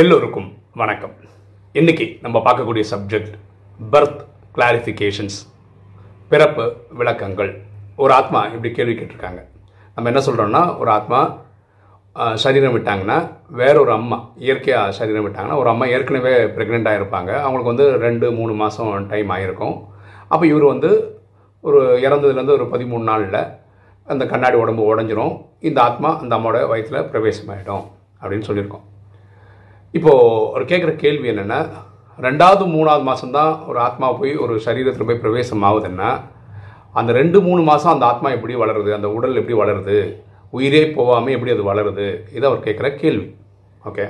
எல்லோருக்கும் வணக்கம். இன்னைக்கு நம்ம பார்க்கக்கூடிய சப்ஜெக்ட் பர்த் கிளாரிஃபிகேஷன்ஸ் பிறப்பு விளக்கங்கள். ஒரு ஆத்மா இப்படி கேள்வி கேட்டிருக்காங்க. நம்ம என்ன சொல்கிறோம்னா ஒரு ஆத்மா சரீரம் விட்டாங்கன்னா வேற ஒரு அம்மா இயற்கையாக சரீரம் விட்டாங்கன்னா ஒரு அம்மா ஏற்கனவே ப்ரெக்னெண்ட்டாக இருப்பாங்க அவங்களுக்கு வந்து ரெண்டு மூணு மாதம் டைம் ஆகிருக்கும் அப்போ இவர் வந்து ஒரு இறந்ததுலேருந்து ஒரு பதிமூணு நாளில் அந்த கண்ணாடி உடம்பு உடஞ்சிரும். இந்த ஆத்மா அந்த அம்மாவோட வயிற்றில் பிரவேசமாயிடும் அப்படின்னு சொல்லியிருக்கோம். இப்போது அவர் கேட்குற கேள்வி என்னென்னா ரெண்டாவது மூணாவது மாதம்தான் ஒரு ஆத்மா போய் ஒரு சரீரத்தில் போய் பிரவேசம் ஆகுதுன்னா அந்த ரெண்டு மூணு மாதம் அந்த ஆத்மா எப்படி வளருது? அந்த உடல் எப்படி வளருது? உயிரே போகாமல் எப்படி அது வளருது? இதை அவர் கேட்குற கேள்வி. ஓகே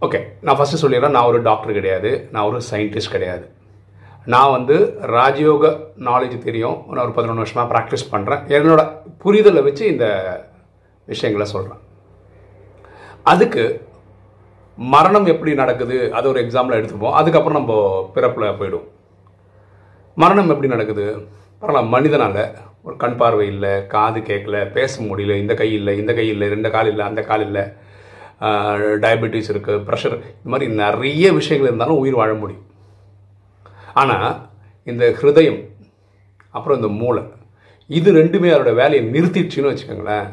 ஓகே நான் ஃபஸ்ட்டு சொல்லிடுறேன் நான் ஒரு டாக்டர் கிடையாது. நான் ஒரு சயின்டிஸ்ட் கிடையாது. நான் வந்து ராஜயோக நாலேஜ் தெரியும். நான் ஒரு பதினொன்று வருஷமாக ப்ராக்டிஸ் பண்ணுறேன் என்னோட புரிதலை வச்சு இந்த விஷயங்களை சொல்கிறேன் அதுக்கு மரணம் எப்படி நடக்குது அது ஒரு எக்ஸாம்பிள் எடுத்துப்போம் அதுக்கப்புறம் நம்ம பிறப்பில் போயிடும். மரணம் எப்படி நடக்குது? பரவாயில்ல மனிதனால். ஒரு கண் பார்வை இல்லை காது கேட்கல பேச முடியல இந்த கை இல்லை இந்த கை இல்லை ரெண்டு கால் இல்லை அந்த கால் இல்லை. டயபெட்டிஸ் இருக்குது ப்ரெஷர் இது மாதிரி நிறைய விஷயங்கள் இருந்தாலும் உயிர் வாழ முடியும். ஆனால் இந்த ஹிருதயம் அப்புறம் இந்த மூளை இது ரெண்டுமே அதோட வேலையை நிறுத்திடுச்சுன்னு வச்சுக்கோங்களேன்.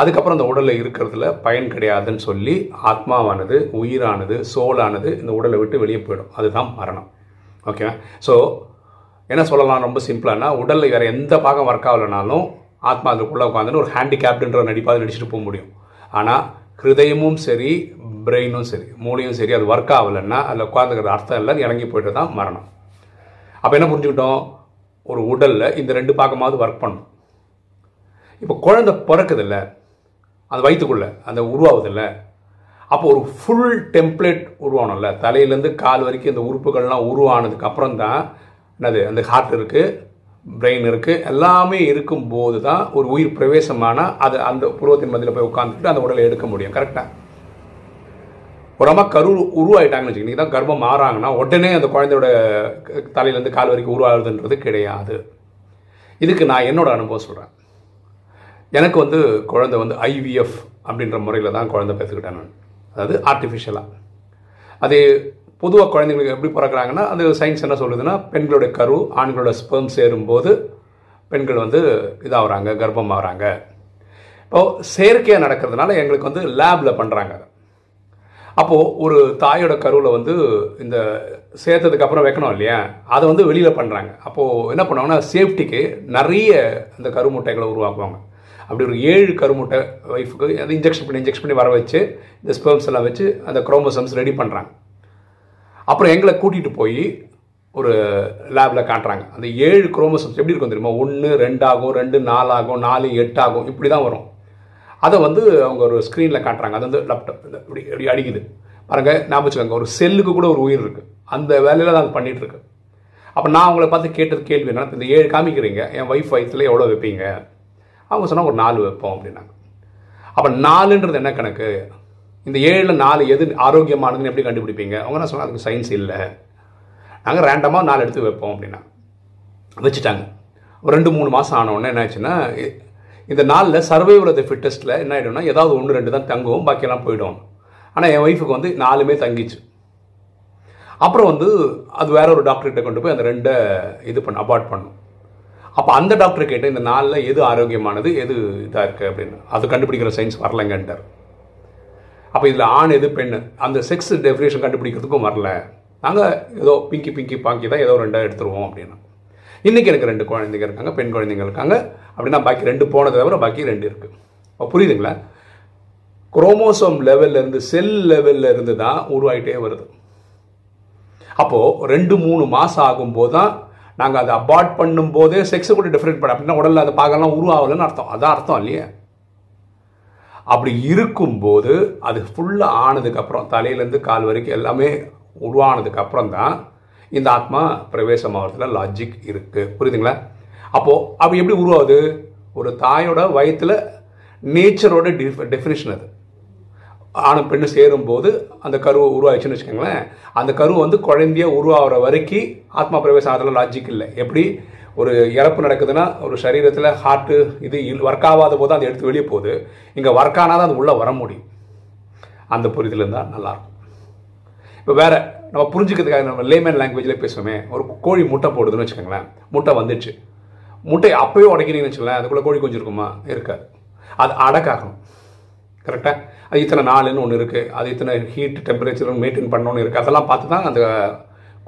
அதுக்கப்புறம் அந்த உடலில் இருக்கிறதுல பயன் கிடையாதுன்னு சொல்லி ஆத்மாவானது உயிரானது சோலானது இந்த உடலை விட்டு வெளியே போயிடும். அதுதான் மரணம். ஓகேவா ஸோ என்ன சொல்லலாம் ரொம்ப சிம்பிளானா உடலில் வேறு எந்த பாகம் ஒர்க் ஆகலைனாலும் ஆத்மா அதுக்குள்ளே உட்காந்துன்னு ஒரு ஹேண்டிகேப்டுன்ற நடிப்பாக நடிச்சுட்டு போக முடியும். ஆனால் ஹிருதயமும் சரி பிரெயினும் சரி மூளையும் சரி அது ஒர்க் ஆகலைன்னா அதில் உட்காந்துக்கிற அர்த்தம் இல்லை இறங்கி போயிட்டு தான் மரணம். அப்போ என்ன புரிஞ்சுக்கிட்டோம்? ஒரு உடலில் இந்த ரெண்டு பாகமாவது ஒர்க் பண்ணும் இப்போ குழந்தை பிறக்குதில்ல அந்த வயிற்றுக்குள்ள அந்த உருவாகுதில்ல. அப்போ ஒரு ஃபுல் டெம்ப்ளேட் உருவானோம்ல. தலையிலேருந்து கால் வரைக்கும் இந்த உறுப்புகள்லாம் உருவானதுக்கு அப்புறம் தான் என்னது அந்த ஹார்ட் இருக்குது பிரெயின் இருக்குது எல்லாமே இருக்கும்போது தான் ஒரு உயிர் பிரவேசமானால் அது அந்த புருவத்தின் மதியில் போய் உட்காந்துட்டு அந்த உடலை எடுக்க முடியும். கரெக்டாக ஒரு அம்மா கரு உருவாயிட்டாங்கன்னு வச்சுக்கோங்க. தான் கர்ப்பம் மாறாங்கன்னா உடனே அந்த குழந்தையோட க- தலையிலேருந்து கால் வரைக்கும் உருவாகுதுன்றது கிடையாது. இதுக்கு நான் என்னோட அனுபவம் சொல்கிறேன் எனக்கு வந்து குழந்தை வந்து ஐவிஎஃப் அப்படின்ற முறையில் தான் குழந்தை பெற்றுக்கிட்டேன் நான். அதாவது ஆர்டிஃபிஷியலாக அது பொதுவாக குழந்தைங்களுக்கு எப்படி பிறக்கிறாங்கன்னா அது சயின்ஸ் என்ன சொல்லுதுன்னா பெண்களோட கரு ஆண்களோட ஸ்பெர்ம் சேரும்போது பெண்கள் வந்து இதாகிறாங்க கர்ப்பம் ஆகுறாங்க இப்போது செயற்கையாக நடக்கிறதுனால எங்களுக்கு வந்து லேபில் பண்ணுறாங்க அப்போது ஒரு தாயோட கருவில் வந்து இந்த சேர்த்ததுக்கு அப்புறம் வைக்கணும் இல்லையா? அதை வந்து வெளியில் பண்ணுறாங்க அப்போது என்ன பண்ணுவாங்கன்னா சேஃப்டிக்கு நிறைய அந்த கருமுட்டைகளை உருவாக்குவாங்க. அப்படி ஒரு ஏழு கருமுட்டை ஒய்ஃபுக்கு அதை இன்ஜெக்ஷன் பண்ணி இன்ஜெக்ஷன் பண்ணி வர வச்சு இந்த ஸ்பெர்ம்ஸ் எல்லாம் வச்சு அந்த குரோமோசம்ஸ் ரெடி பண்ணுறாங்க அப்புறம் எங்களை கூட்டிகிட்டு போய் ஒரு லேபில் காட்டுறாங்க. அந்த ஏழு குரோமோசம்ஸ் எப்படி இருக்கும் தெரியுமா? ஒன்று ரெண்டாகும் ரெண்டு நாலாகும் நாலு எட்டாகும் இப்படி தான் வரும். அதை வந்து அவங்க ஒரு ஸ்க்ரீனில் காட்டுறாங்க. அது வந்து லேப்டாப் இப்படி இப்படி அடிக்குது. பாருங்க ஞாபகம் வச்சுக்கோங்க. ஒரு செல்லுக்கு கூட ஒரு உயிர் இருக்குது அந்த வேலையில் தான் அது பண்ணிட்டு அப்போ நான் அவங்கள பார்த்து கேட்டது கேள்வி என்னன்னா இந்த ஏழு காமிக்கிறீங்க. என் ஒய்ஃப் வயிற்றுல எவ்வளோ வைப்பீங்க? அவங்க சொன்னால் ஒரு நாலு வைப்போம் அப்படின்னாங்க. அப்போ நாலுன்றது என்ன கணக்கு? இந்த ஏழில் நாலு எது ஆரோக்கியமானதுன்னு எப்படி கண்டுபிடிப்பீங்க? அவங்க என்ன சொன்னாங்க அதுக்கு சயின்ஸ் இல்லை. நாங்கள் ரேண்டமாக நாலு எடுத்து வைப்போம் அப்படின்னா. வச்சுட்டாங்க. ஒரு ரெண்டு மூணு மாதம் ஆன உடனே என்ன ஆச்சுன்னா இந்த நாளில் சர்வைவல் ஆஃப் த ஃபிட்டஸ்ட்டில் என்ன ஆகிடும்னா ஏதாவது ஒன்று ரெண்டு தான் தங்கும் பாக்கியெல்லாம் போயிடும். ஆனால் என் ஒய்ஃபுக்கு வந்து நாலுமே தங்கிச்சு. அப்புறம் வந்து அது வேற ஒரு டாக்டர்கிட்ட கொண்டு போய் அந்த ரெண்டை இது பண்ண அபார்ட் பண்ணும். அப்போ அந்த டாக்டர் கேட்டு இந்த நாளில் எது ஆரோக்கியமானது எது இதாக இருக்குது அப்படின்னு. அது கண்டுபிடிக்கிற சயின்ஸ் வரலங்கன்றார் அப்போ இதில் ஆண் எது பெண்? அந்த செக்ஸ் டெஃபினேஷன் கண்டுபிடிக்கிறதுக்கும் வரல. நாங்கள் ஏதோ பிங்கி பிங்கி பாங்கி தான் ஏதோ ரெண்டாக எடுத்துருவோம் அப்படின்னா. இன்றைக்கி எனக்கு ரெண்டு குழந்தைங்க இருக்காங்க பெண் குழந்தைங்க இருக்காங்க. அப்படின்னா பாக்கி ரெண்டு போனதை தவிர பாக்கி ரெண்டு இருக்குது அப்போ புரியுதுங்களா? குரோமோசோம் லெவல்லேருந்து செல் லெவல்ல இருந்து தான் உருவாகிட்டே வருது. அப்போது ரெண்டு மூணு மாதம் ஆகும்போது தான் நாங்கள் அதை அபார்ட் பண்ணும்போதே செக்ஸை கூட டிஃப்ரெண்ட் பண்ண அப்படின்னா உடலில் அதை பார்க்கலாம் உருவாகலைன்னு அர்த்தம். அதான் அர்த்தம் இல்லையா? அப்படி இருக்கும்போது அது ஃபுல்லாக ஆனதுக்கப்புறம் தலையிலேருந்து கால் வரைக்கும் எல்லாமே உருவானதுக்கப்புறம் தான் இந்த ஆத்மா பிரவேசம் ஆகிறதுல லாஜிக் இருக்குது புரியுதுங்களா? அப்போது அப்படி எப்படி உருவாகுது? ஒரு தாயோட வயித்துல நேச்சரோட டிஃப் டெஃபினேஷன் அது. ஆணும் பெண்ணு சேரும்போது அந்த கருவை உருவாயிடுச்சுன்னு வச்சுக்கோங்களேன். அந்த கரு வந்து குழந்தைய உருவாகிற வரைக்கும் ஆத்மா பிரவேசம் ஆகிறதுல லாஜிக் இல்லை. எப்படி? ஒரு இறப்பு நடக்குதுன்னா ஒரு சரீரத்தில் ஹார்ட்டு இது ஒர்க் ஆகாத போது அதை எடுத்து வெளியே போகுது. இங்கே ஒர்க் ஆனால் தான் அது உள்ளே வர முடியும். அந்த புரிதல் இருந்தால் நல்லாயிருக்கும். இப்போ வேறு நம்ம புரிஞ்சுக்கிறதுக்காக நம்ம லேமேன் லாங்குவேஜில் பேசுவோமே ஒரு கோழி முட்டை போடுதுன்னு வச்சுக்கோங்களேன். முட்டை வந்துச்சு முட்டை அப்போயே உடைக்கிறீங்கன்னு வச்சுக்கோங்களேன். அதுக்குள்ளே கோழி கொஞ்சம் இருக்குமா? இருக்காது. அது அடக்காகணும் கரெக்டாக அது இத்தனை நாளுன்னு ஒன்று இருக்குது அது இத்தனை ஹீட் டெம்பரேச்சர் மெயின்டைன் பண்ணணும்னு இருக்குது அதெல்லாம் பார்த்து தான் அந்த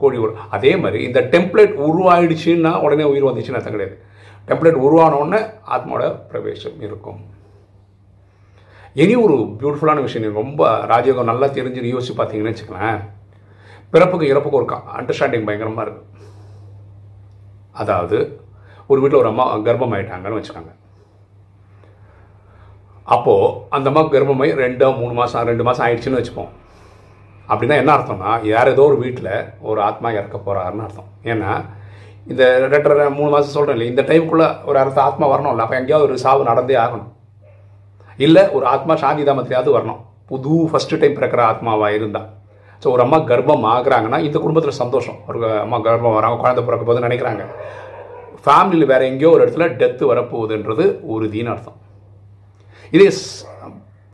கோழி வரும் அதே மாதிரி இந்த டெம்ப்ளேட் உருவாயிடுச்சுன்னா உடனே உயிர் வந்துச்சுன்னு அர்த்தம் கிடையாது. டெம்ப்ளேட் உருவானோடனே ஆத்மாவோட பிரவேசம் இருக்கும். இனி ஒரு பியூட்டிஃபுல்லான விஷயம். ரொம்ப ராஜயோகம் நல்லா தெரிஞ்சு யோசிச்சு பார்த்தீங்கன்னு வச்சுக்கலாம் பிறப்புக்கு இறப்புக்கு ஒரு அண்டர்ஸ்டாண்டிங் பயங்கரமாக இருக்குது அதாவது ஒரு வீட்டில் ஒரு அம்மா கர்ப்பம் ஆகிட்டாங்கன்னு வச்சுக்கோங்க. அப்போது அந்த அம்மா கர்ப்பமாயி ரெண்டோ மூணு மாதம் ரெண்டு மாதம் ஆயிடுச்சுன்னு வச்சுப்போம். அப்படின்னா என்ன அர்த்தம்னா யார் ஏதோ ஒரு வீட்டில் ஒரு ஆத்மா இறக்க போகிறாருன்னு அர்த்தம். ஏன்னா இந்த ரெண்டரை மூணு மாதம் சொல்கிறேன் இல்லை இந்த டைமுக்குள்ளே ஒரு அர்த்த ஆத்மா வரணும்ல அப்போ எங்கேயாவது ஒரு சாவு நடந்தே ஆகணும். இல்லை ஒரு ஆத்மா சாந்தி தாமத்திலையாவது வரணும். புது ஃபஸ்ட்டு டைம் பிறக்கிற ஆத்மாவாக இருந்தால் ஸோ ஒரு அம்மா கர்ப்பம் ஆகுறாங்கன்னா இந்த குடும்பத்தில் சந்தோஷம். ஒரு அம்மா கர்ப்பம் வராங்க குழந்தை பிறக்க போகுதுன்னு நினைக்கிறாங்க. ஃபேமிலியில் வேறு எங்கேயோ ஒரு இடத்துல டெத்து வரப்போகுதுன்றது உறுதின்னு அர்த்தம். இதே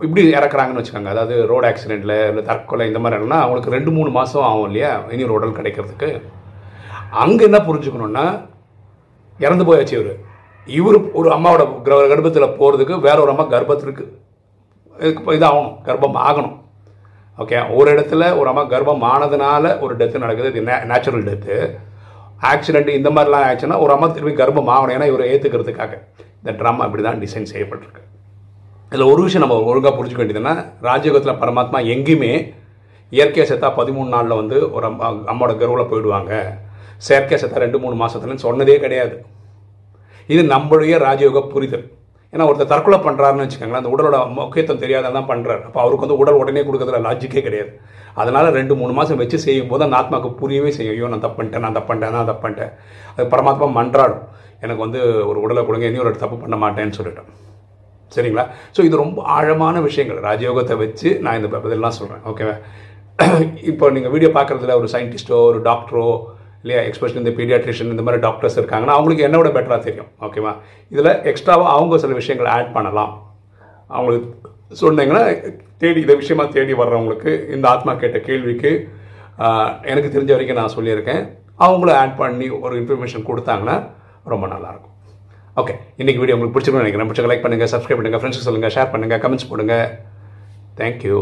இப்படி இறக்குறாங்கன்னு வச்சுக்கோங்க. அதாவது ரோடு ஆக்சிடெண்ட்டில் இல்லை தற்கொலை இந்த மாதிரி இடம்னா அவங்களுக்கு ரெண்டு மூணு மாதம் ஆகும் இல்லையா? இனி ஒரு உடல் கிடைக்கிறதுக்கு. அங்கே என்ன புரிஞ்சுக்கணுன்னா இறந்து போயாச்சு இவர். இவர் ஒரு அம்மாவோட கர்ப்பத்தில் போகிறதுக்கு வேற ஒரு அம்மா கர்ப்பத்திற்கு இதுக்கு இதாகணும் கர்ப்பம் ஆகணும். ஓகே ஒரு இடத்துல ஒரு அம்மா கர்ப்பம் ஆனதுனால ஒரு டெத்து நடக்குது. இது நேச்சுரல் டெத்து ஆக்சிடென்ட் இந்த மாதிரிலாம் ஆச்சுன்னா ஒரு அம்மா திரும்பி கர்ப்பம் ஆகணும். ஏன்னா இவரை ஏற்றுக்கிறதுக்காக இந்த ட்ராமா இப்படி தான் டிசைன் செய்யப்பட்டிருக்கு. இதில் ஒரு விஷயம் நம்ம ஒழுங்காக புரிஞ்சுக்க வேண்டியதுன்னா ராஜயோகத்தில் பரமாத்மா எங்கேயுமே இயற்கையாக செத்தா பதிமூணு நாளில் வந்து ஒரு அம்மா அம்மாவோட கர்வில் போயிடுவாங்க. செயற்கையாக செத்தா ரெண்டு மூணு மாதத்துலன்னு சொன்னதே கிடையாது. இது நம்மளுடைய ராஜயோக புரிதல். ஏன்னா ஒருத்தர் தற்கொலை பண்ணுறாருன்னு வச்சுக்கோங்களேன் அந்த உடலோட முக்கியத்துவம் தெரியாத தான் பண்ணுறாரு அப்போ அவருக்கு வந்து உடல் உடனே கொடுக்குறதுல லாஜிக்கே கிடையாது. அதனால் ரெண்டு மூணு மாதம் வச்சு செய்யும் போது அந்த ஆத்மாவுக்கு புரியவே செய்யும். ஐயோ நான் தப்பு பண்ணிட்டேன் நான் தப்பு பண்ணிட்டேன் நான் தப்பு பண்ணிட்டேன். அது பரமாத்மா மன்றாடும். எனக்கு வந்து ஒரு உடலை கொடுங்க இனி ஒரு தப்பு பண்ண மாட்டேன்னு சொல்லிட்டேன் சரிங்களா? ஸோ இது ரொம்ப ஆழமான விஷயங்கள். ராஜயோகத்தை வச்சு நான் இந்த இதெல்லாம் சொல்கிறேன் ஓகேவா இப்போ நீங்கள் வீடியோ பார்க்குறதுல ஒரு சயின்டிஸ்ட்டோ ஒரு டாக்டரோ இல்லையா? எக்ஸ்பெஷலி இந்த பீடியாட்ரிஷியன் இந்த மாதிரி டாக்டர்ஸ் இருக்காங்கன்னா அவங்களுக்கு என்னோட பெட்டராக தெரியும். ஓகேவா இதில் எக்ஸ்ட்ராவாக அவங்க சில விஷயங்களை ஆட் பண்ணலாம். அவங்களுக்கு சொன்னீங்கன்னா தேடி இந்த விஷயமா தேடி வர்றவங்களுக்கு இந்த ஆத்மா கேட்ட கேள்விக்கு எனக்கு தெரிஞ்ச வரைக்கும் நான் சொல்லியிருக்கேன். அவங்களும் ஆட் பண்ணி ஒரு இன்ஃபர்மேஷன் கொடுத்தாங்கன்னா ரொம்ப நல்லாயிருக்கும் ஓகே இன்றைக்கி வீடியோ உங்களுக்கு பிடிச்சிருக்கும்னு நினைக்கிறேன். பிடிச்ச லைக் பண்ணுங்கள் சப்ஸ்கிரைப் பண்ணுங்கள் ஃப்ரெண்ட்ஸுக்கு சொல்லுங்கள் ஷேர் பண்ணுங்கள் கமெண்ட்ஸ் போடுங்க. தேங்க்யூ